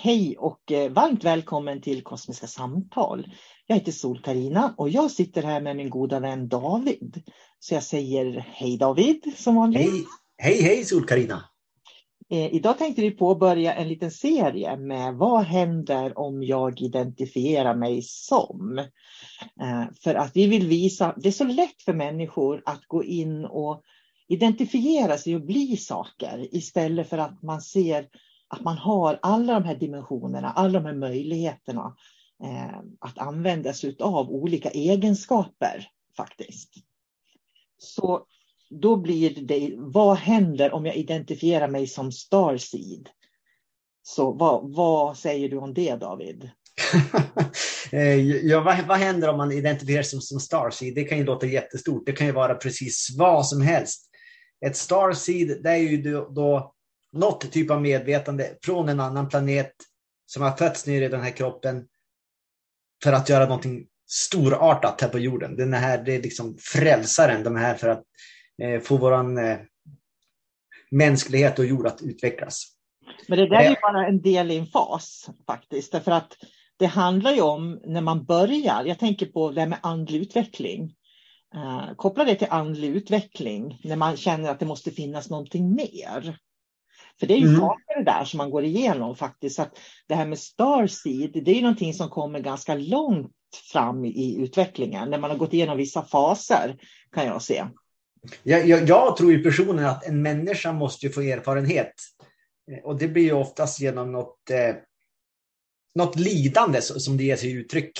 Hej och eh, varmt välkommen till Kosmiska samtal. Jag heter sol karina och jag sitter här med min goda vän David. Så jag säger hej David som vanligt. Hej, hej, hej sol karina Eh, idag tänkte vi påbörja en liten serie med vad händer om jag identifierar mig som? Eh, för att vi vill visa, det är så lätt för människor att gå in och identifiera sig och bli saker istället för att man ser att man har alla de här dimensionerna, alla de här möjligheterna eh, att använda sig av olika egenskaper faktiskt. Så då blir det, vad händer om jag identifierar mig som Starseed? Så vad, vad säger du om det David? Eh, ja, vad, vad, händer om man identifierar sig som, som Starseed? Det kan ju låta jättestort. Det kan ju vara precis vad som helst. Ett Starseed, det är ju då, då något typ av medvetande från en annan planet som har fötts ner i den här kroppen för att göra någonting storartat här på jorden. Den här, det är liksom frälsaren, de här för att eh, få våran eh, mänsklighet och jord att utvecklas. Men det där är ju bara en del i en fas faktiskt, därför att det handlar ju om när man börjar, jag tänker på det här med andlig utveckling. Uh, koppla det till andlig utveckling när man känner att det måste finnas någonting mer. För det är ju mm. saker där som man går igenom faktiskt. Att det här med Starseed, det är någonting som kommer ganska långt fram i utvecklingen. När man har gått igenom vissa faser kan jag se. Jag, jag, jag tror ju personligen att en människa måste få erfarenhet. Och det blir ju oftast genom något, eh, något lidande som det ger sig uttryck.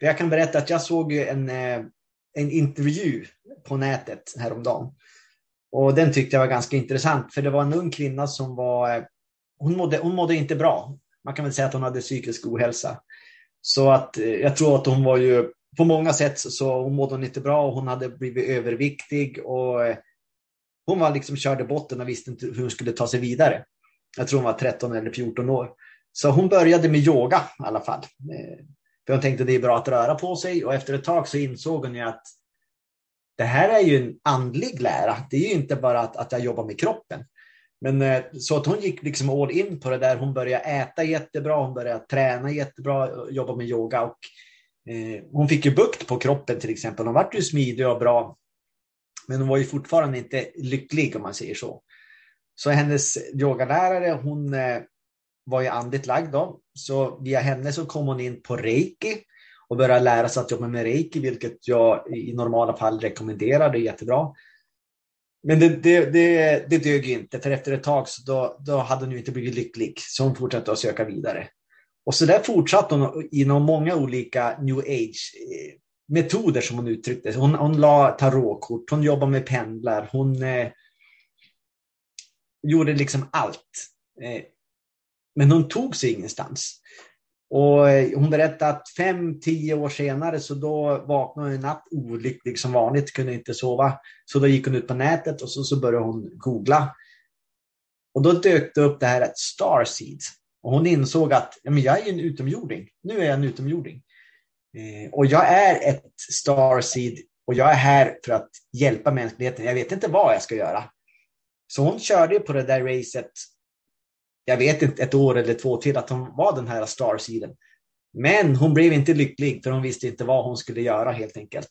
Jag kan berätta att jag såg en, eh, en intervju på nätet häromdagen. Och den tyckte jag var ganska intressant, för det var en ung kvinna som var... Eh, hon mådde, hon mådde inte bra. Man kan väl säga att hon hade psykisk ohälsa. Så att eh, jag tror att hon var ju på många sätt så hon mådde hon inte bra och hon hade blivit överviktig och eh, hon var liksom körde botten och visste inte hur hon skulle ta sig vidare. Jag tror hon var 13 eller 14 år. Så hon började med yoga i alla fall. För hon tänkte det är bra att röra på sig och efter ett tag så insåg hon ju att det här är ju en andlig lära. Det är ju inte bara att, att jag jobbar med kroppen. Men eh, så att hon gick liksom all in på det där. Hon började äta jättebra, hon började träna jättebra, eh, jobba med yoga och eh, hon fick ju bukt på kroppen till exempel. Hon vart ju smidig och bra. Men hon var ju fortfarande inte lycklig om man säger så. Så hennes yogalärare, hon eh, var ju andligt lagd då. Så via henne så kom hon in på reiki och börja lära sig att jobba med reiki, vilket jag i normala fall rekommenderar. Det är jättebra. Men det, det, det, det dög inte, för efter ett tag så då, då hade hon ju inte blivit lycklig. Så hon fortsatte att söka vidare. Och så där fortsatte hon inom många olika new age-metoder eh, som hon uttryckte. Hon, hon la tarotkort, hon jobbade med pendlar, hon eh, gjorde liksom allt. Eh, men hon tog sig ingenstans. Och eh, hon berättade att fem, tio år senare så då vaknade hon en natt olycklig som vanligt, kunde inte sova. Så då gick hon ut på nätet och så, så började hon googla. Och då dök det upp det här att Starseed. Och hon insåg att ja, men jag är en utomjording. Nu är jag en utomjording. Eh, och jag är ett Starseed och jag är här för att hjälpa mänskligheten. Jag vet inte vad jag ska göra. Så hon körde på det där racet, jag vet inte, ett år eller två till att hon var den här Starseeden. Men hon blev inte lycklig för hon visste inte vad hon skulle göra helt enkelt.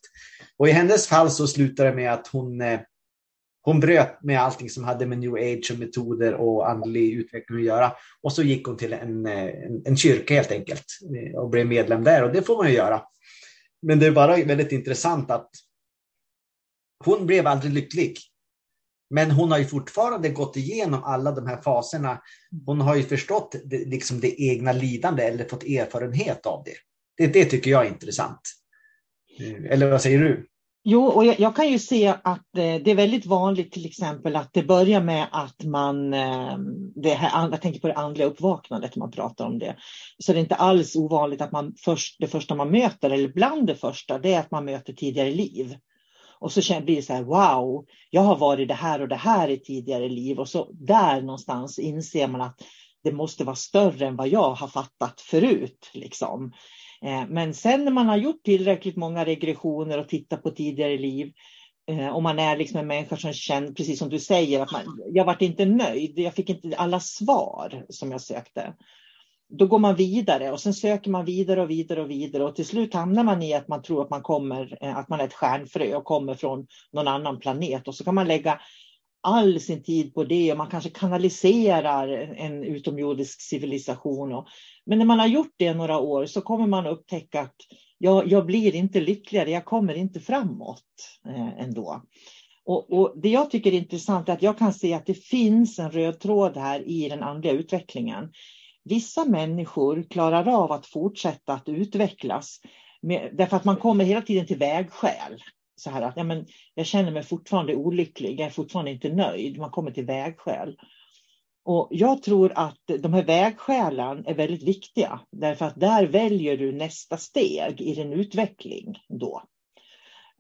Och i hennes fall så slutade det med att hon, eh, hon bröt med allting som hade med new age och metoder och andlig utveckling att göra. Och så gick hon till en, eh, en, en kyrka helt enkelt eh, och blev medlem där och det får man ju göra. Men det är bara väldigt intressant att hon blev aldrig lycklig. Men hon har ju fortfarande gått igenom alla de här faserna. Hon har ju förstått det, liksom det egna lidande eller fått erfarenhet av det. det. Det tycker jag är intressant. Eh, eller vad säger du? Jo, och jag, jag, kan ju se att eh, det är väldigt vanligt till exempel att det börjar med att man, eh, det här, jag tänker på det andliga uppvaknandet man pratar om det. Så det är inte alls ovanligt att man först, det första man möter, eller bland det första, det är att man möter tidigare liv. Och så blir det så här, wow, jag har varit det här och det här i tidigare liv. Och så där någonstans inser man att det måste vara större än vad jag har fattat förut. Liksom. Eh, men sen när man har gjort tillräckligt många regressioner och tittat på tidigare liv om och man är liksom en människa som känner, precis som du säger, att man, jag varit inte nöjd. Jag fick inte alla svar som jag sökte då går man vidare och sen söker man vidare och vidare och vidare och till slut hamnar man i att man tror att man kommer, eh, att man är ett stjärnfrö och kommer från någon annan planet och så kan man lägga all sin tid på det och man kanske kanaliserar en utomjordisk civilisation. Och, men när man har gjort det några år så kommer man upptäcka att jag, jag blir inte lyckligare, jag kommer inte framåt eh, ändå. Och, och, det jag tycker är intressant är att jag kan se att det finns en röd tråd här i den andliga utvecklingen vissa människor klarar av att fortsätta att utvecklas med, därför att man kommer hela tiden till vägskäl. Så här att ja, men jag känner mig fortfarande olycklig, jag är fortfarande inte nöjd. Man kommer till vägskäl. Och jag tror att de här vägskälen är väldigt viktiga därför att där väljer du nästa steg i din utveckling då.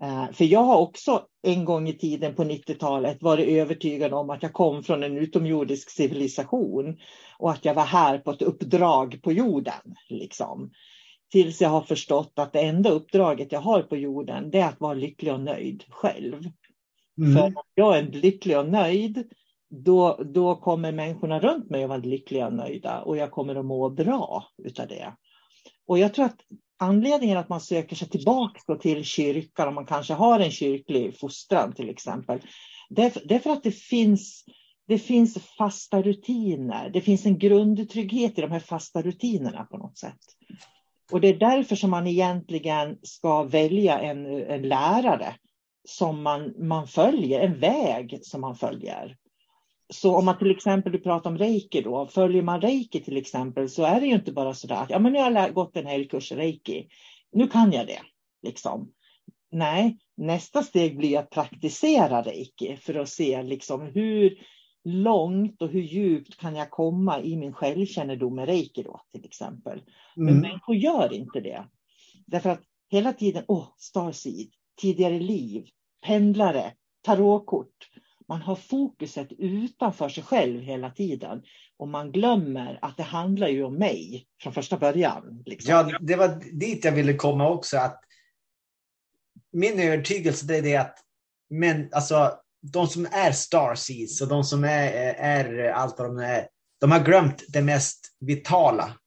Eh, för jag har också en gång i tiden på 90-talet varit övertygad om att jag kom från en utomjordisk civilisation och att jag var här på ett uppdrag på jorden. Liksom. Tills jag har förstått att det enda uppdraget jag har på jorden det är att vara lycklig och nöjd själv. Mm. För om jag är lycklig och nöjd då, då kommer människorna runt mig att vara lyckliga och nöjda och jag kommer att må bra utav det. Och jag tror att anledningen att man söker sig tillbaka till kyrkan, om man kanske har en kyrklig fostran till exempel, det är för att det finns, det finns fasta rutiner. Det finns en grundtrygghet i de här fasta rutinerna på något sätt. Och det är därför som man egentligen ska välja en, en lärare som man, man följer, en väg som man följer så om man till exempel, du pratar om reiki då, följer man reiki till exempel så är det ju inte bara så där att ja men nu har jag gått en helgkurs i reiki, nu kan jag det. Liksom. Nej, nästa steg blir att praktisera reiki för att se liksom hur långt och hur djupt kan jag komma i min självkännedom med reiki då till exempel. Men mm. människor gör inte det. Därför att hela tiden, åh, oh, starseed, tidigare liv, pendlare, tarotkort. Man har fokuset utanför sig själv hela tiden och man glömmer att det handlar ju om mig från första början. Liksom. Ja, det var dit jag ville komma också. Att min övertygelse är det att men, alltså, de som är starseeds och de som är, är allt vad de är, de har glömt det mest vitala.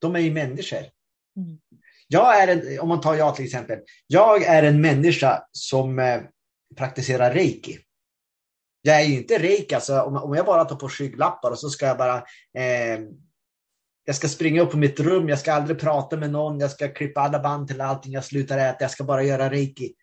De är ju människor. Mm. Jag är en, om man tar jag till exempel, jag är en människa som eh, praktiserar reiki. Jag är ju inte reiki, alltså, om, om jag bara tar på skygglappar och så ska jag bara eh, jag ska springa upp på mitt rum, jag ska aldrig prata med någon, jag ska klippa alla band till allting, jag slutar äta, jag ska bara göra reiki.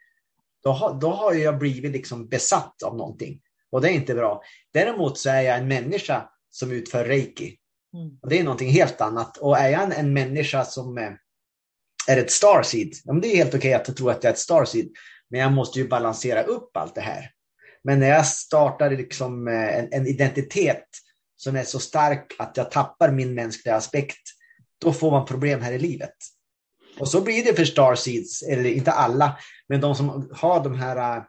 Då har, då har jag blivit liksom besatt av någonting. Och det är inte bra. Däremot så är jag en människa som utför reiki. Mm. Och det är någonting helt annat. Och är jag en, människa som eh, är ett starseed, ja, det är helt okej okay att tro att jag är ett starseed. Men jag måste ju balansera upp allt det här. Men när jag startar liksom eh, en, en identitet som är så stark att jag tappar min mänskliga aspekt, då får man problem här i livet. Och så blir det för Starseeds, eller inte alla, men de som har de här uh,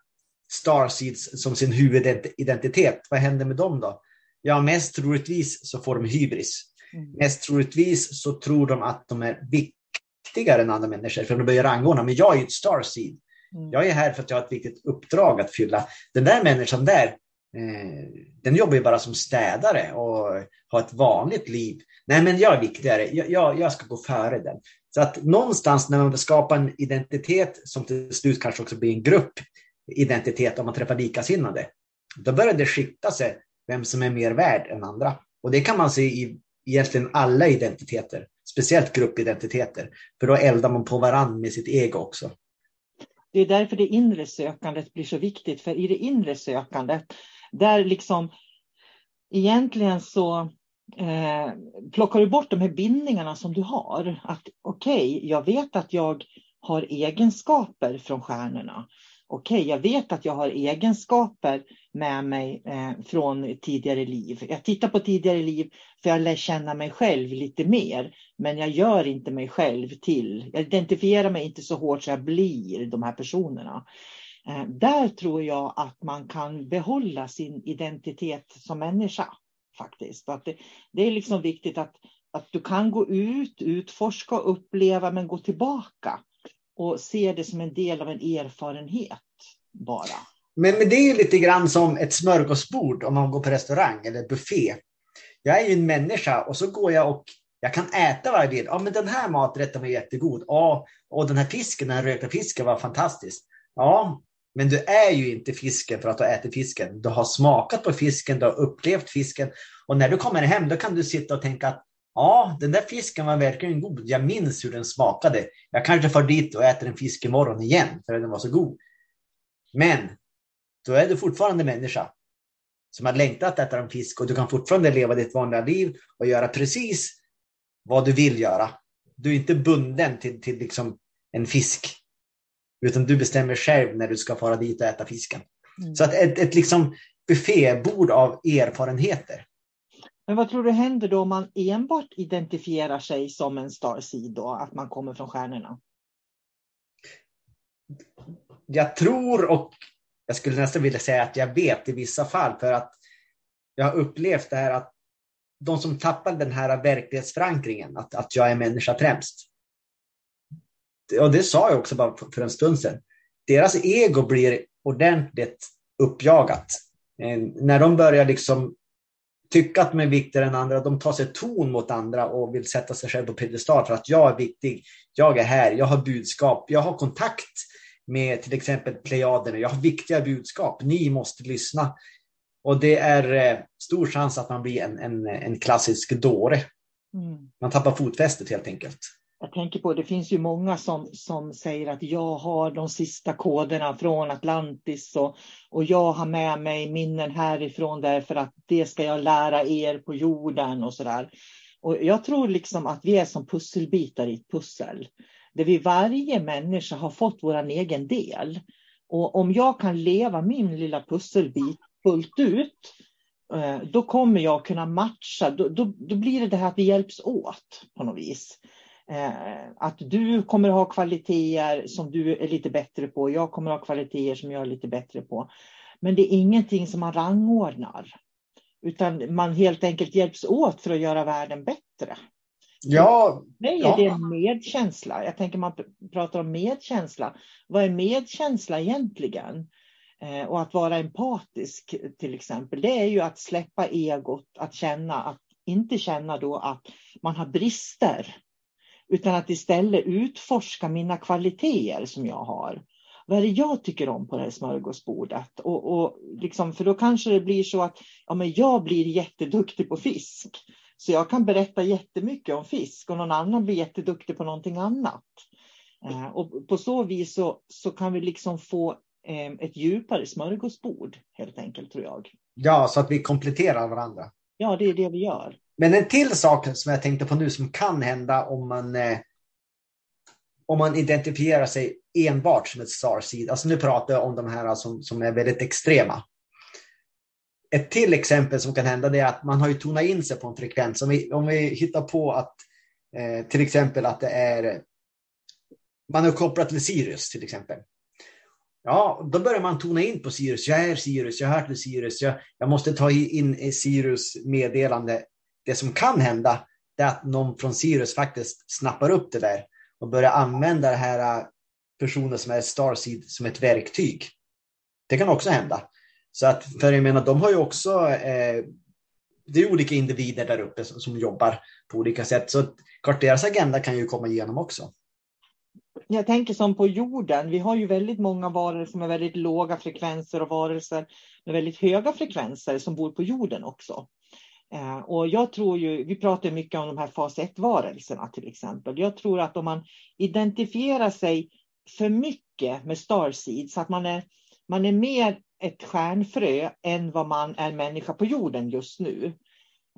Starseeds som sin huvudidentitet, vad händer med dem då? Ja, mest troligtvis så får de hybris. Mm. Mest troligtvis så tror de att de är viktigare än andra människor, för de börjar rangordna. Men jag är ju ett Starseed. Mm. Jag är här för att jag har ett viktigt uppdrag att fylla. Den där människan där, eh, den jobbar ju bara som städare och har ett vanligt liv. Nej, men jag är viktigare. Jag, jag, jag ska gå före den. Så att någonstans när man skapar en identitet som till slut kanske också blir en gruppidentitet om man träffar likasinnade, då börjar det skikta sig vem som är mer värd än andra. Och det kan man se i egentligen alla identiteter, speciellt gruppidentiteter, för då eldar man på varann med sitt ego också. Det är därför det inre sökandet blir så viktigt, för i det inre sökandet, där liksom egentligen så eh, plockar du bort de här bindningarna som du har. Att okej, okay, jag vet att jag har egenskaper från stjärnorna. Okej, okay, jag vet att jag har egenskaper med mig eh, från tidigare liv. Jag tittar på tidigare liv för jag lär känna mig själv lite mer. Men jag gör inte mig själv till. Jag identifierar mig inte så hårt så jag blir de här personerna. Eh, där tror jag att man kan behålla sin identitet som människa faktiskt. Att det, det är liksom viktigt att, att du kan gå ut, utforska och uppleva men gå tillbaka och se det som en del av en erfarenhet bara. Men, men det är ju lite grann som ett smörgåsbord om man går på restaurang eller buffé. Jag är ju en människa och så går jag och jag kan äta vad jag vill. Ja, men den här maträtten var jättegod. Ja, och den här fisken, den här rökta fisken var fantastisk. Ja, men du är ju inte fisken för att du har ätit fisken. Du har smakat på fisken, du har upplevt fisken. Och när du kommer hem då kan du sitta och tänka att ja, den där fisken var verkligen god. Jag minns hur den smakade. Jag kanske får dit och äter en fisk imorgon igen för att den var så god. Men då är du fortfarande människa som har längtat äta en fisk och du kan fortfarande leva ditt vanliga liv och göra precis vad du vill göra. Du är inte bunden till, till liksom en fisk utan du bestämmer själv när du ska fara dit och äta fisken. Mm. Så att ett, ett liksom buffébord av erfarenheter. Men vad tror du händer då om man enbart identifierar sig som en starseed då, att man kommer från stjärnorna? Jag tror och jag skulle nästan vilja säga att jag vet i vissa fall för att jag har upplevt det här att de som tappar den här verklighetsförankringen, att, att jag är människa främst, och det sa jag också bara för en stund sedan, deras ego blir ordentligt uppjagat. Eh, när de börjar liksom tycka att de är viktigare än andra, de tar sig ton mot andra och vill sätta sig själv på piedestal för att jag är viktig, jag är här, jag har budskap, jag har kontakt med till exempel Plejaderna, jag har viktiga budskap, ni måste lyssna. Och det är eh, stor chans att man blir en, en, en klassisk dåre. Mm. Man tappar fotfästet helt enkelt. Jag tänker på, det finns ju många som, som säger att jag har de sista koderna från Atlantis och, och jag har med mig minnen härifrån därför att det ska jag lära er på jorden och sådär. Och jag tror liksom att vi är som pusselbitar i ett pussel. Där vi varje människa har fått vår egen del. Och om jag kan leva min lilla pusselbit fullt ut, eh, då kommer jag kunna matcha. Då, då, då blir det det här att vi hjälps åt på något vis. Eh, att du kommer ha kvaliteter som du är lite bättre på. Jag kommer ha kvaliteter som jag är lite bättre på. Men det är ingenting som man rangordnar. Utan man helt enkelt hjälps åt för att göra världen bättre. Ja. Nej, ja. det är medkänsla. Jag tänker man pratar om medkänsla. Vad är medkänsla egentligen? Eh, och att vara empatisk till exempel, det är ju att släppa egot, att känna att inte känna då att man har brister. Utan att istället utforska mina kvaliteter som jag har. Vad är det jag tycker om på det här smörgåsbordet? Och, och liksom, för då kanske det blir så att ja, men jag blir jätteduktig på fisk. Så jag kan berätta jättemycket om fisk och någon annan blir jätteduktig på någonting annat. Eh, och på så vis så, så kan vi liksom få eh, ett djupare smörgåsbord helt enkelt tror jag. Ja, så att vi kompletterar varandra. Ja, det är det vi gör. Men en till sak som jag tänkte på nu som kan hända om man, eh, om man identifierar sig enbart som ett starseed. Alltså nu pratar jag om de här som, som är väldigt extrema. Ett till exempel som kan hända är att man har ju tonat in sig på en frekvens. Om vi, om vi hittar på att eh, till exempel att det är man är kopplad till Sirius till exempel. Ja, då börjar man tona in på Sirius. Jag är Sirius, jag hör till Sirius, jag, jag måste ta in Sirius meddelande. Det som kan hända är att någon från Sirius faktiskt snappar upp det där och börjar använda det här eh, personen som är Starseed som ett verktyg. Det kan också hända. Så att, för jag menar, de har ju också, eh, det är olika individer där uppe som, som jobbar på olika sätt. Så klart deras agenda kan ju komma igenom också jag tänker som på jorden. Vi har ju väldigt många varelser med väldigt låga frekvenser och varelser med väldigt höga frekvenser som bor på jorden också. Eh, och jag tror ju, vi pratar mycket om de här fas 1-varelserna till exempel. Jag tror att om man identifierar sig för mycket med Starseed så att man är, man är mer ett stjärnfrö än vad man är människa på jorden just nu.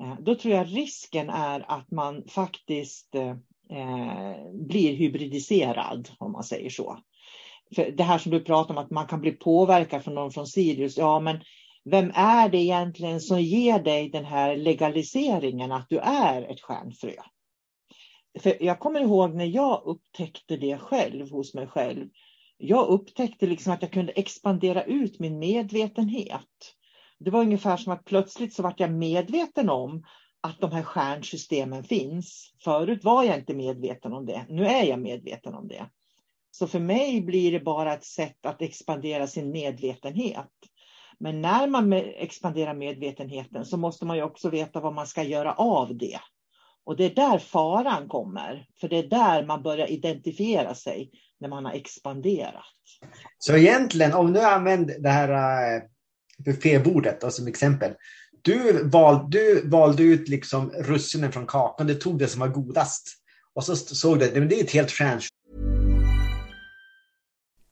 Eh, då tror jag risken är att man faktiskt eh, blir hybridiserad, om man säger så. För det här som du pratar om att man kan bli påverkad från någon från Sirius, ja men vem är det egentligen som ger dig den här legaliseringen att du är ett stjärnfrö? För jag kommer ihåg när jag upptäckte det själv hos mig själv. Jag upptäckte liksom att jag kunde expandera ut min medvetenhet. Det var ungefär som att plötsligt så vart jag medveten om att de här stjärnsystemen finns. Förut var jag inte medveten om det. Nu är jag medveten om det. Så för mig blir det bara ett sätt att expandera sin medvetenhet. Men när man expanderar medvetenheten så måste man ju också veta vad man ska göra av det. Och det är där faran kommer. För det är där man börjar identifiera sig när man har expanderat. Så egentligen, om du använder det här eh, buffébordet som exempel. Du, val, du valde ut liksom russinen från kakan, du tog det som var godast. Och så såg du, att det är ett helt stjärn.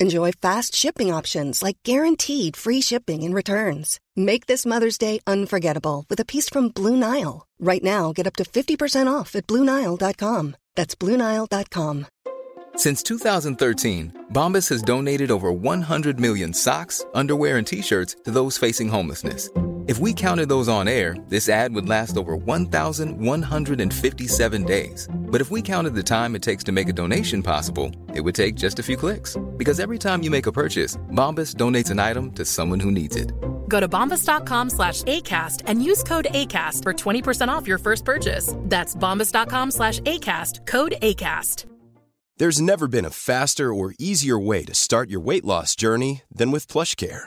Enjoy fast shipping options like guaranteed free shipping and returns. Make this Mother's Day unforgettable with a piece from Blue Nile. Right now, get up to 50% off at BlueNile.com. That's BlueNile.com. Since 2013, Bombas has donated over 100 million socks, underwear, and t shirts to those facing homelessness. If we counted those on air, this ad would last over 1,157 days. But if we counted the time it takes to make a donation possible, it would take just a few clicks. Because every time you make a purchase, Bombas donates an item to someone who needs it. Go to bombas.com slash ACAST and use code ACAST for 20% off your first purchase. That's bombas.com slash ACAST, code ACAST. There's never been a faster or easier way to start your weight loss journey than with PlushCare.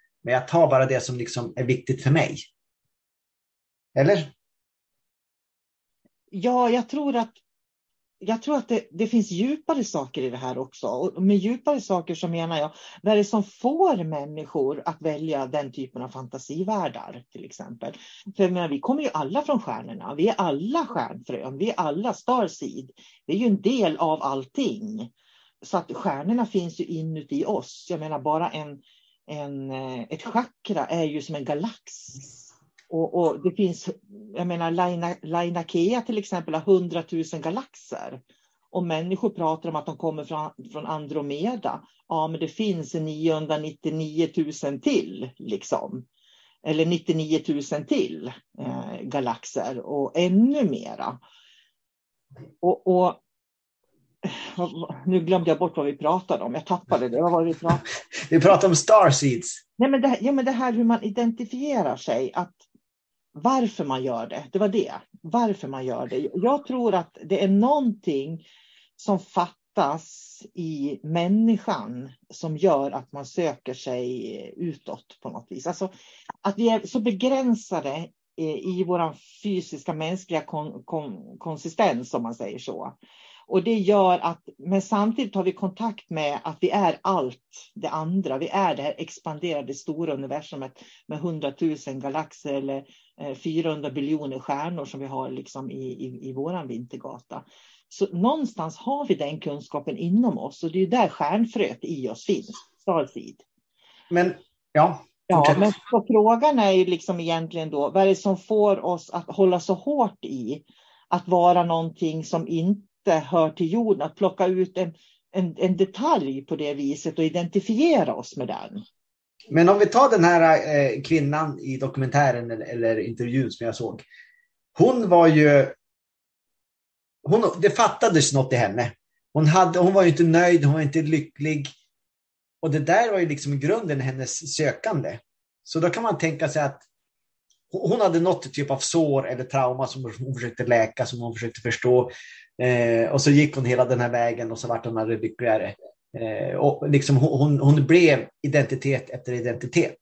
Men jag tar bara det som liksom är viktigt för mig. Eller? Ja, jag tror att, jag tror att det, det finns djupare saker i det här också. Och med djupare saker så menar jag, vad är det som får människor att välja den typen av fantasivärldar till exempel? För jag menar, vi kommer ju alla från stjärnorna, vi är alla stjärnfrön, vi är alla starseed. Vi är ju en del av allting. Så att stjärnorna finns ju inuti oss. Jag menar bara en, en, eh, ett chakra är ju som en galax. Och, och det finns, jag menar Laina, Lainakea till exempel har hundratusen galaxer. Och människor pratar om att de kommer från, från Andromeda. Ja, men det finns 999 000 till, liksom. Eller 99 000 till eh, galaxer och ännu mera. Och, och nu glömde jag bort vad vi pratade om. Jag tappade det. Vad var det vi pratade Vi pratade om starseeds. Nej, men det, ja, men det här hur man identifierar sig. Att varför man gör det. Det var det. Varför man gör det. Jag tror att det är någonting som fattas i människan som gör att man söker sig utåt på något vis. Alltså att vi är så begränsade i vår fysiska mänskliga kon, kon, konsistens om man säger så. Och det gör att, men samtidigt har vi kontakt med att vi är allt det andra. Vi är det här expanderade stora universumet med hundratusen galaxer eller 400 eh, biljoner stjärnor som vi har liksom i, i, i våran vintergata. Så någonstans har vi den kunskapen inom oss och det är där stjärnfröet i oss finns, Starseed. Men ja, Ja, men så frågan är ju liksom egentligen då, vad är det som får oss att hålla så hårt i att vara någonting som inte inte hör till jorden, att plocka ut en, en, en detalj på det viset och identifiera oss med den. Men om vi tar den här eh, kvinnan i dokumentären eller, eller, intervjun som jag såg. Hon var ju... Hon, det fattades något i henne. Hon, hade, hon var ju inte nöjd, hon var inte lycklig. Och det där var ju liksom grunden i hennes sökande. Så då kan man tänka sig att hon hade något typ av sår eller trauma som hon försökte läka, som hon försökte förstå. Eh, och så gick hon hela den här vägen och så vart hon aldrig lyckligare. Eh, och liksom hon, hon blev identitet efter identitet.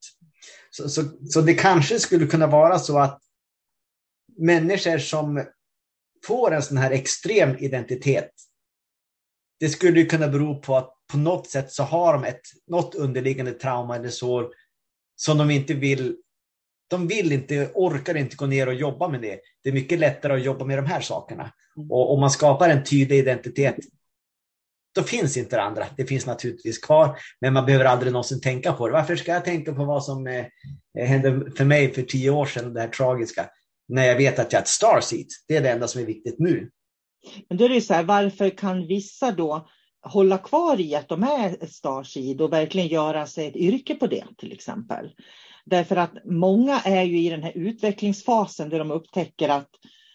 Så, så, så det kanske skulle kunna vara så att människor som får en sån här extrem identitet, det skulle kunna bero på att på något sätt så har de ett, något underliggande trauma eller sår som de inte vill de vill inte, orkar inte gå ner och jobba med det. Det är mycket lättare att jobba med de här sakerna. Mm. Och om man skapar en tydlig identitet, då finns inte det andra. Det finns naturligtvis kvar, men man behöver aldrig någonsin tänka på det. Varför ska jag tänka på vad som eh, hände för mig för tio år sedan, det här tragiska, när jag vet att jag är ett starseed? Det är det enda som är viktigt nu. Men då är det så här, varför kan vissa då hålla kvar i att de är starseed och verkligen göra sig ett yrke på det till exempel? Därför att många är ju i den här utvecklingsfasen där de upptäcker att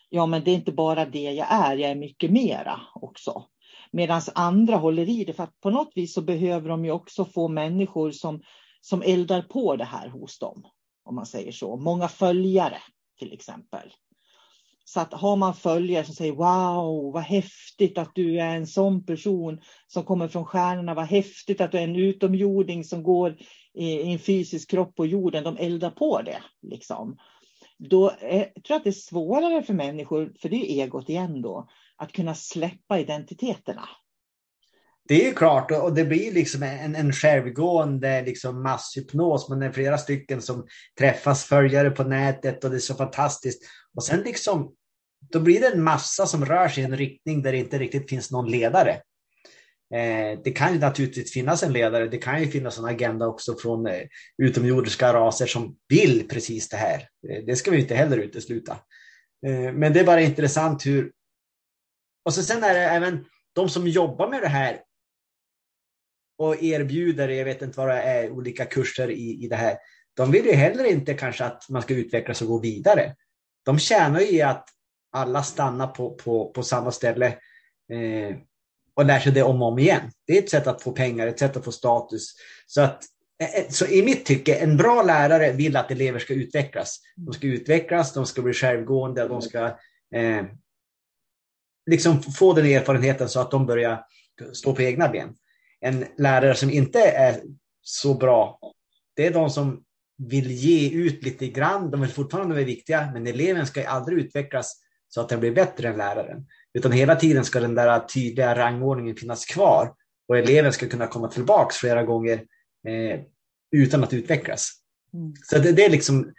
ja, men det är inte bara det jag är, jag är mycket mera också. Medan andra håller i det, för att på något vis så behöver de ju också få människor som, som eldar på det här hos dem. om man säger så. Många följare till exempel. Så att har man följare som säger wow, vad häftigt att du är en sån person som kommer från stjärnorna, vad häftigt att du är en utomjording som går i, en fysisk kropp på jorden, de eldar på det. Liksom. Då är, jag tror att det är svårare för människor, för det är egot igen då, att kunna släppa identiteterna. Det är ju klart och det blir liksom en, en självgående liksom masshypnos. Man är flera stycken som träffas följare på nätet och det är så fantastiskt. Och sen liksom, då blir det en massa som rör sig i en riktning där det inte riktigt finns någon ledare. Eh, det kan ju naturligtvis finnas en ledare. Det kan ju finnas en agenda också från eh, utomjordiska raser som vill precis det här. Eh, det ska vi inte heller utesluta. Men det är bara intressant hur... Och så sen är det även de som jobbar med det här och erbjuder, jag vet inte vad det är, olika kurser i, i det här. De vill ju heller inte kanske att man ska utvecklas och gå vidare. De tjänar ju i att alla stannar på, på, på samma ställe eh, och lär sig det om och om igen. Det är ett sätt att få pengar, ett sätt att få status. Så, att, eh, eh, så i mitt tycke, en bra lärare vill att elever ska utvecklas. De ska utvecklas, de ska bli självgående, de ska eh, liksom få den erfarenheten så att de börjar stå på egna ben en lärare som inte är så bra, det är de som vill ge ut lite grann. De vill fortfarande vara viktiga, men eleven ska aldrig utvecklas så att den blir bättre än läraren. Utan hela tiden ska den där tydliga rangordningen finnas kvar och eleven ska kunna komma tillbaks flera gånger eh, utan att utvecklas. Mm. Så det, det, är liksom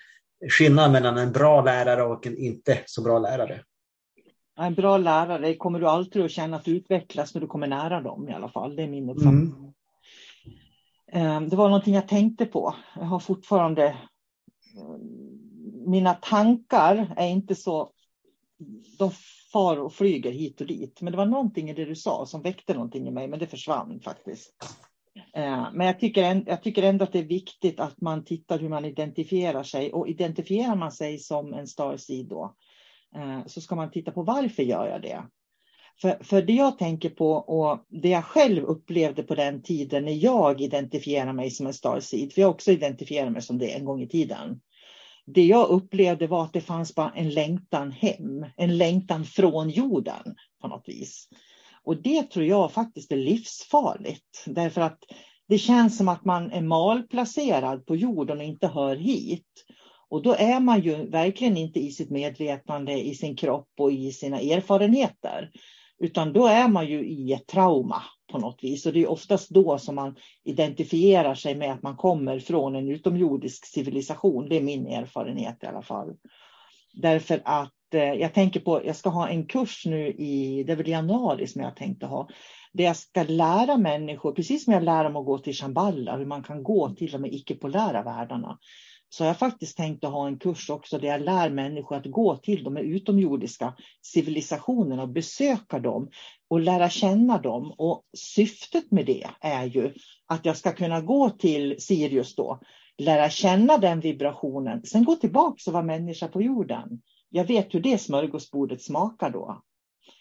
skillnaden mellan en bra lärare och en inte så bra lärare. En bra lärare kommer du alltid att känna att du utvecklas när du kommer nära dem i alla fall. Det är min uppfattning. Mm. Det var någonting jag tänkte på. Jag har fortfarande... Eh, mina tankar är inte så... De far och flyger hit och dit. Men det var någonting i det du sa som väckte någonting i mig, men det försvann faktiskt. Eh, men jag tycker, jag tycker ändå att det är viktigt att man tittar hur man identifierar sig. Och identifierar man sig som en starseed då, eh, så ska man titta på varför gör jag det? För, för det jag tänker på och det jag själv upplevde på den tiden när jag identifierade mig som en starseed, för jag också identifierade mig som det en gång i tiden. Det jag upplevde var att det fanns bara en längtan hem, en längtan från jorden på något vis. Och det tror jag faktiskt är livsfarligt, därför att det känns som att man är malplacerad på jorden och inte hör hit. Och då är man ju verkligen inte i sitt medvetande, i sin kropp och i sina erfarenheter. Utan då är man ju i ett trauma på något vis. Och det är oftast då som man identifierar sig med att man kommer från en utomjordisk civilisation. Det är min erfarenhet i alla fall. Därför att eh, jag tänker på, jag ska ha en kurs nu i, det är väl januari som jag tänkte ha. Där jag ska lära människor, precis som jag lär dem att gå till Shamballa, hur man kan gå till de icke-polära världarna så har jag faktiskt tänkt att ha en kurs också där jag lär människor att gå till de utomjordiska civilisationerna och besöka dem och lära känna dem. Och syftet med det är ju att jag ska kunna gå till Sirius då, lära känna den vibrationen, sen gå tillbaka och vara människa på jorden. Jag vet hur det smörgåsbordet smakar då.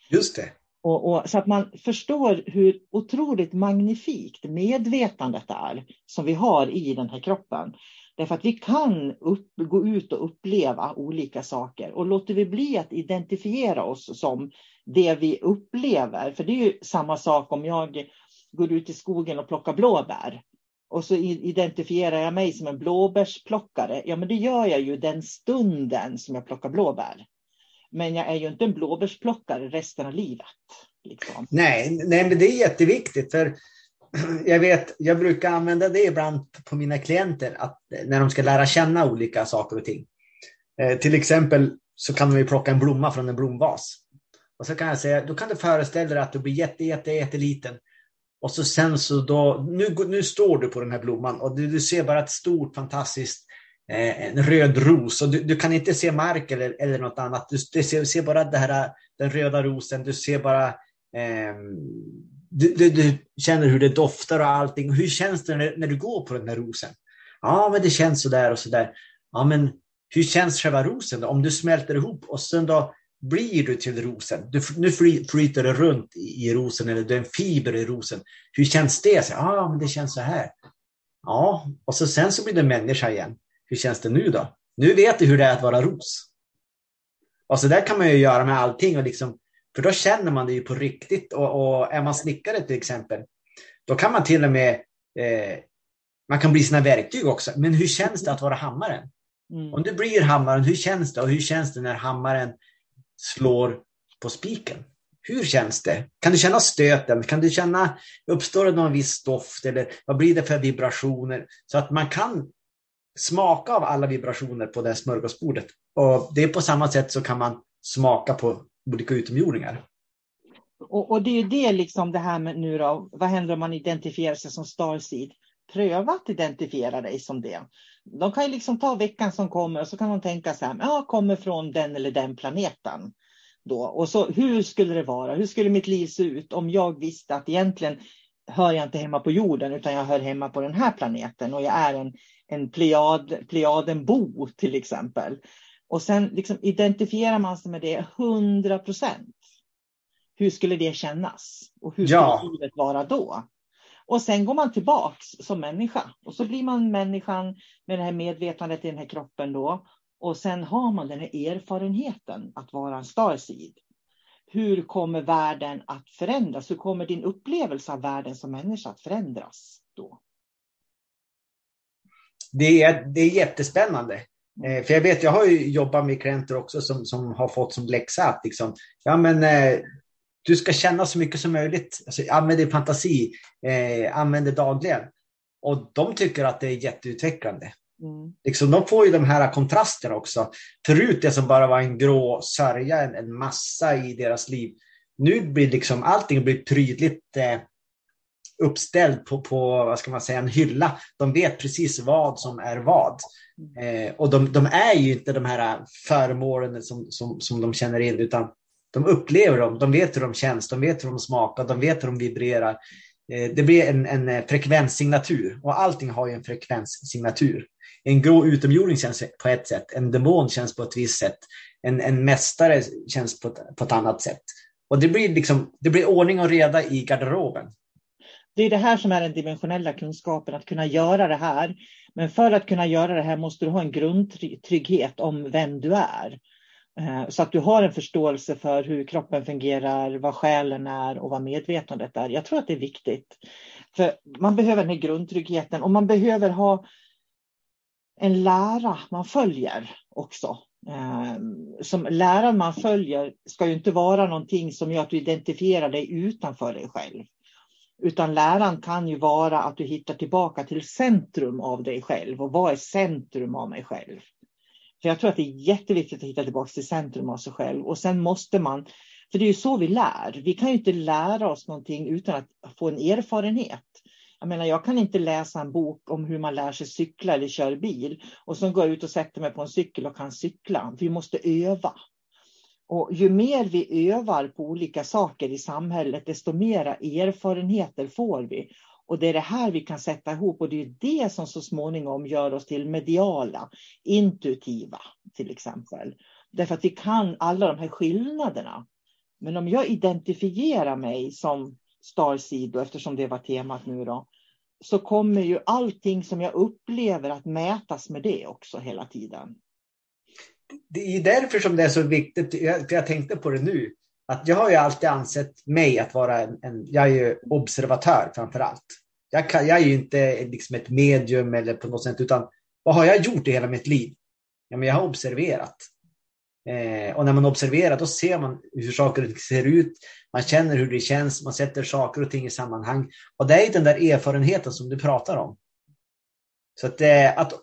Just det. Och, och, så att man förstår hur otroligt magnifikt medvetandet är som vi har i den här kroppen. Därför att vi kan upp, gå ut och uppleva olika saker. Och låter vi bli att identifiera oss som det vi upplever. För det är ju samma sak om jag går ut i skogen och plockar blåbär. Och så identifierar jag mig som en blåbärsplockare. Ja, men det gör jag ju den stunden som jag plockar blåbär. Men jag är ju inte en blåbärsplockare resten av livet. Liksom. Nej, nej, men det är jätteviktigt. För jag vet, jag brukar använda det ibland på mina klienter att eh, när de ska lära känna olika saker och ting. Eh, till exempel så kan de ju plocka en blomma från en blomvas. Och så kan jag säga, då kan du föreställa dig att du blir jätte, jätte, jätteliten. Och så sen så då, nu, nu står du på den här blomman och du, du ser bara ett stort fantastiskt eh, en röd ros och du, du, kan inte se mark eller, eller något annat. Du, du ser, ser, bara det här, den röda rosen, du ser bara eh, du, du, du, känner hur det doftar och allting. Hur känns det när, när du går på den där rosen? Ja, men det känns så där och så där. Ja, men hur känns själva rosen då? Om du smälter ihop och sen då blir du till rosen. Du, nu flyter det runt i, i rosen eller du är en fiber i rosen. Hur känns det? Ja, men det känns så här. Ja, och så sen så blir du människa igen. hur känns det nu då? Nu vet du hur det är att vara ros. Och så där kan man ju göra med allting. Och liksom, för då känner man det ju på riktigt. Och, och är man snickare till exempel, då kan man till och med eh, man kan bli sina verktyg också. Men hur känns det att vara hammaren? Mm. Om du blir hammaren, hur känns det? Och hur känns det när hammaren slår på spiken? Hur känns det? Kan du känna stöten? Kan du känna, uppstår det någon viss doft eller vad blir det för vibrationer? Så att man kan smaka av alla vibrationer på det här smörgåsbordet. Och det är på samma sätt så kan man smaka på olika utomjordingar. Och, och det är ju det liksom det här med nu då, vad händer om man identifierar sig som starseed? Pröva att identifiera dig som det. De kan ju liksom ta veckan som kommer och så kan de tänka så här, ja, kommer från den eller den planeten. Då. Och så hur skulle det vara? Hur skulle mitt liv se ut om jag visste att egentligen hör jag inte hemma på jorden utan jag hör hemma på den här planeten och jag är en, en plejad, plejadenbo till exempel. Och sen liksom identifierar man sig med det 100 procent. Hur skulle det kännas? Och hur skulle ja. livet vara då? Och sen går man tillbaks som människa och så blir man människan med det här medvetandet i den här kroppen då. Och sen har man den här erfarenheten att vara en starseed. Hur kommer världen att förändras? Hur kommer din upplevelse av världen som människa att förändras då? Det är, det är jättespännande. Eh, för jag vet, jag har ju jobbat med klienter också som, som har fått som läxa att liksom, ja men eh, du ska känna så mycket som möjligt. Alltså, använd din fantasi, eh, använd det dagligen. Och de tycker att det är jätteutvecklande. Mm. Liksom, de får ju de här kontrasterna också. Förut det som bara var en grå sörja, en, en massa i deras liv. Nu blir liksom allting blir prydligt eh, uppställd på, på vad ska man säga, en hylla. De vet precis vad som är vad. Eh, och de, de, är ju inte de här föremålen som, som, som de känner in, utan de upplever dem, de vet hur de känns, de vet hur de smakar, de vet hur de vibrerar. Eh, det blir en, en eh, frekvenssignatur och allting har ju en frekvenssignatur. En grå utomjording känns på ett sätt, en demon känns på ett visst sätt, en, en mästare känns på ett, på ett annat sätt. Och det blir, liksom, det blir ordning och reda i garderoben. Det är det här som är den dimensionella kunskapen, att kunna göra det här. Men för att kunna göra det här måste du ha en grundtrygghet om vem du är. Eh, så att du har en förståelse för hur kroppen fungerar, vad själen är och vad medvetandet är. Jag tror att det är viktigt. För man behöver den här grundtryggheten och man behöver ha en lära man följer också. Eh, som läran man följer ska ju inte vara någonting som gör att du identifierar dig utanför dig själv. Utan läran kan ju vara att du hittar tillbaka till centrum av dig själv. Och vad är centrum av mig själv? För jag tror att det är jätteviktigt att hitta tillbaka till centrum av sig själv. Och sen måste man, för det är ju så vi lär. Vi kan ju inte lära oss någonting utan att få en erfarenhet. Jag menar, jag kan inte läsa en bok om hur man lär sig cykla eller köra bil och så går jag ut och sätter mig på en cykel och kan cykla. Vi måste öva. Och ju mer vi övar på olika saker i samhället, desto mera erfarenheter får vi. Och det är det här vi kan sätta ihop och det är det som så småningom gör oss till mediala, intuitiva till exempel. Därför att vi kan alla de här skillnaderna. Men om jag identifierar mig som Starseed, eftersom det var temat nu då, så kommer ju allting som jag upplever att mätas med det också hela tiden. Det är därför som det är så viktigt, för jag tänkte på det nu, att jag har ju alltid ansett mig att vara en, en jag är ju observatör framför allt. Jag, kan, jag är ju inte liksom ett medium eller på något sätt, utan vad har jag gjort i hela mitt liv? Ja, men jag har observerat. Eh, och när man observerar då ser man hur saker och ting ser ut, man känner hur det känns, man sätter saker och ting i sammanhang. Och det är den där erfarenheten som du pratar om. Så att, eh, att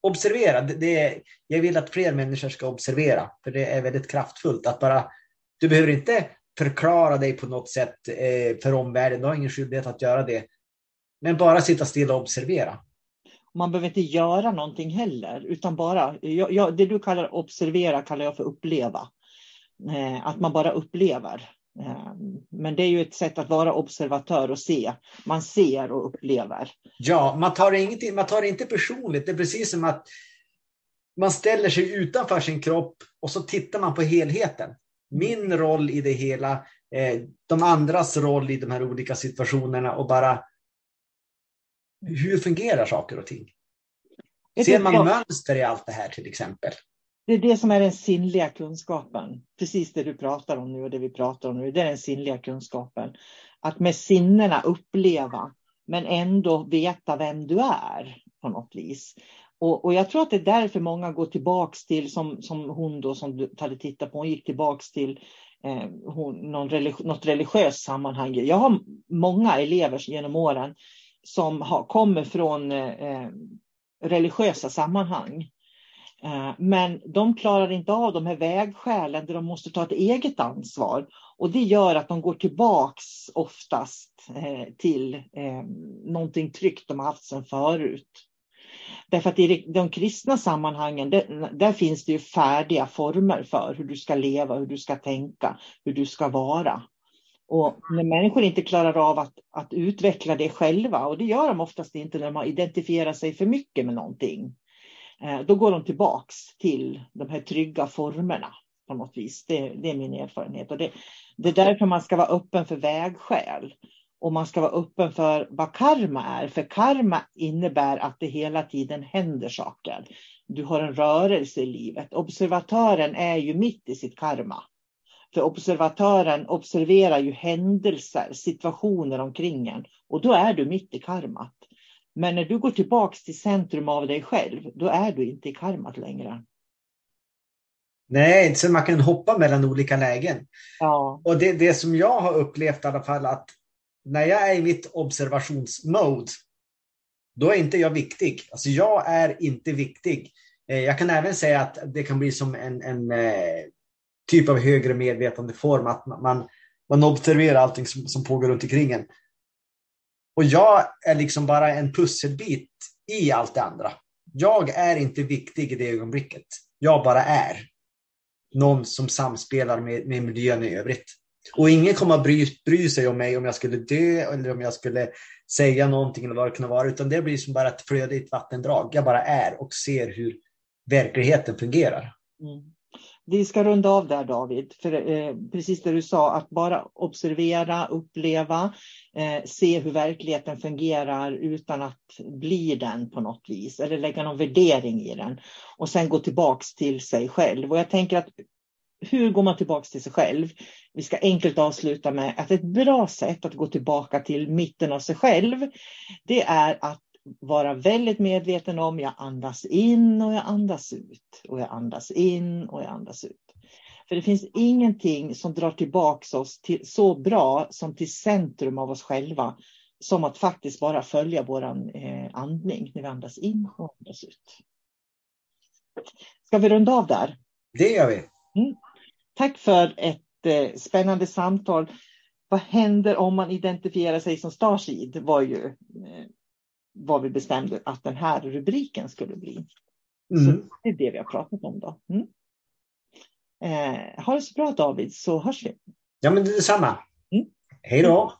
observera, det, är, jag vill att fler människor ska observera, för det är väldigt kraftfullt. Att bara du behöver inte förklara dig på något sätt eh, för omvärlden. Du har ingen skyldighet att göra det. Men bara sitta still och observera. Man behöver inte göra någonting heller, utan bara, jag, jag, det du kallar observera kallar jag för uppleva. Eh, att man bara upplever. Eh, men det är ju ett sätt att vara observatör och se. Man ser och upplever. Ja, man tar, man tar det inte personligt. Det är precis som att man ställer sig utanför sin kropp och så tittar man på helheten min roll i det hela, eh, de andras roll i de här olika situationerna och bara hur fungerar saker och ting? Ser man mönster i allt det här till exempel? Det är det som är den sinnliga kunskapen. Precis det du pratar om nu och det vi pratar om nu. Det är den sinnliga kunskapen. Att med sinnena uppleva, men ändå veta vem du är på något vis. Och, och, jag tror att det är därför många går tillbaks till, som, som hon då som du hade tittat på, hon gick tillbaks till eh, hon, någon religi något religiöst sammanhang. Jag har många elever genom åren som har, kommer från eh, eh religiösa sammanhang. Eh, men de klarar inte av de här vägskälen där de måste ta ett eget ansvar. Och det gör att de går tillbaks oftast eh, till eh, någonting tryggt de har haft sedan förut. Därför att i de kristna sammanhangen, där, där, finns det ju färdiga former för hur du ska leva, hur du ska tänka, hur du ska vara. Och när människor inte klarar av att, att utveckla det själva, och det gör de oftast inte när de har identifierat sig för mycket med någonting, Eh, då går de tillbaks till de här trygga formerna på något vis. Det, det är min erfarenhet. Och det, det är därför man ska vara öppen för vägskäl. Och man ska vara öppen för vad karma är. För karma innebär att det hela tiden händer saker. Du har en rörelse i livet. Observatören är ju mitt i sitt karma. För observatören observerar ju händelser, situationer omkring en. Och då är du mitt i karmat. Men när du går tillbaks till centrum av dig själv, då är du inte i karmat längre. Nej, så man kan hoppa mellan olika lägen. Ja. Och det, det som jag har upplevt i alla fall att när jag är i mitt observationsmode, då är inte jag viktig. Alltså jag är inte viktig. Eh, jag kan även säga att det kan bli som en, en eh, typ av högre medvetandeform, att man, man observerar allting som, som pågår runt omkring en. Och jag är liksom bara en pusselbit i allt det andra. Jag är inte viktig i det ögonblicket. Jag bara är. Någon som samspelar med, med miljön i övrigt. Och ingen kommer att bry, bry sig om mig om jag skulle dö eller om jag skulle säga någonting eller vad det kunde vara, utan det blir som bara ett flöde i ett vattendrag. Jag bara är och ser hur verkligheten fungerar. Mm vi ska runda av där David, för eh, precis det du sa, att bara observera, uppleva, eh, se hur verkligheten fungerar utan att bli den på något vis, eller lägga någon värdering i den. Och sen gå tillbaks till sig själv. Och jag tänker att hur går man tillbaks till sig själv? Vi ska enkelt avsluta med att ett bra sätt att gå tillbaka till mitten av sig själv, det är att vara väldigt medveten om jag andas in och jag andas ut. Och jag andas in och jag andas ut. För det finns ingenting som drar tillbaka oss till, så bra som till centrum av oss själva som att faktiskt bara följa vår eh, andning när vi andas in och andas ut. Ska vi runda av där? Det gör vi. Mm. Tack för ett eh, spännande samtal. Vad händer om man identifierar sig som Starseed? var ju eh, vad vi bestämde att den här rubriken skulle bli. Mm. Så det är det vi har pratat om då. Mm. Eh, ha det så bra David, så hörs vi. Ja, men detsamma. Mm. Hej då.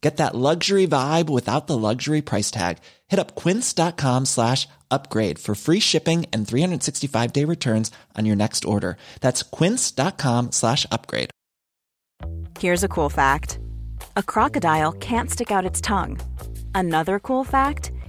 Get that luxury vibe without the luxury price tag. Hit up quince.com slash upgrade for free shipping and 365 day returns on your next order. That's quince.com slash upgrade. Here's a cool fact. A crocodile can't stick out its tongue. Another cool fact,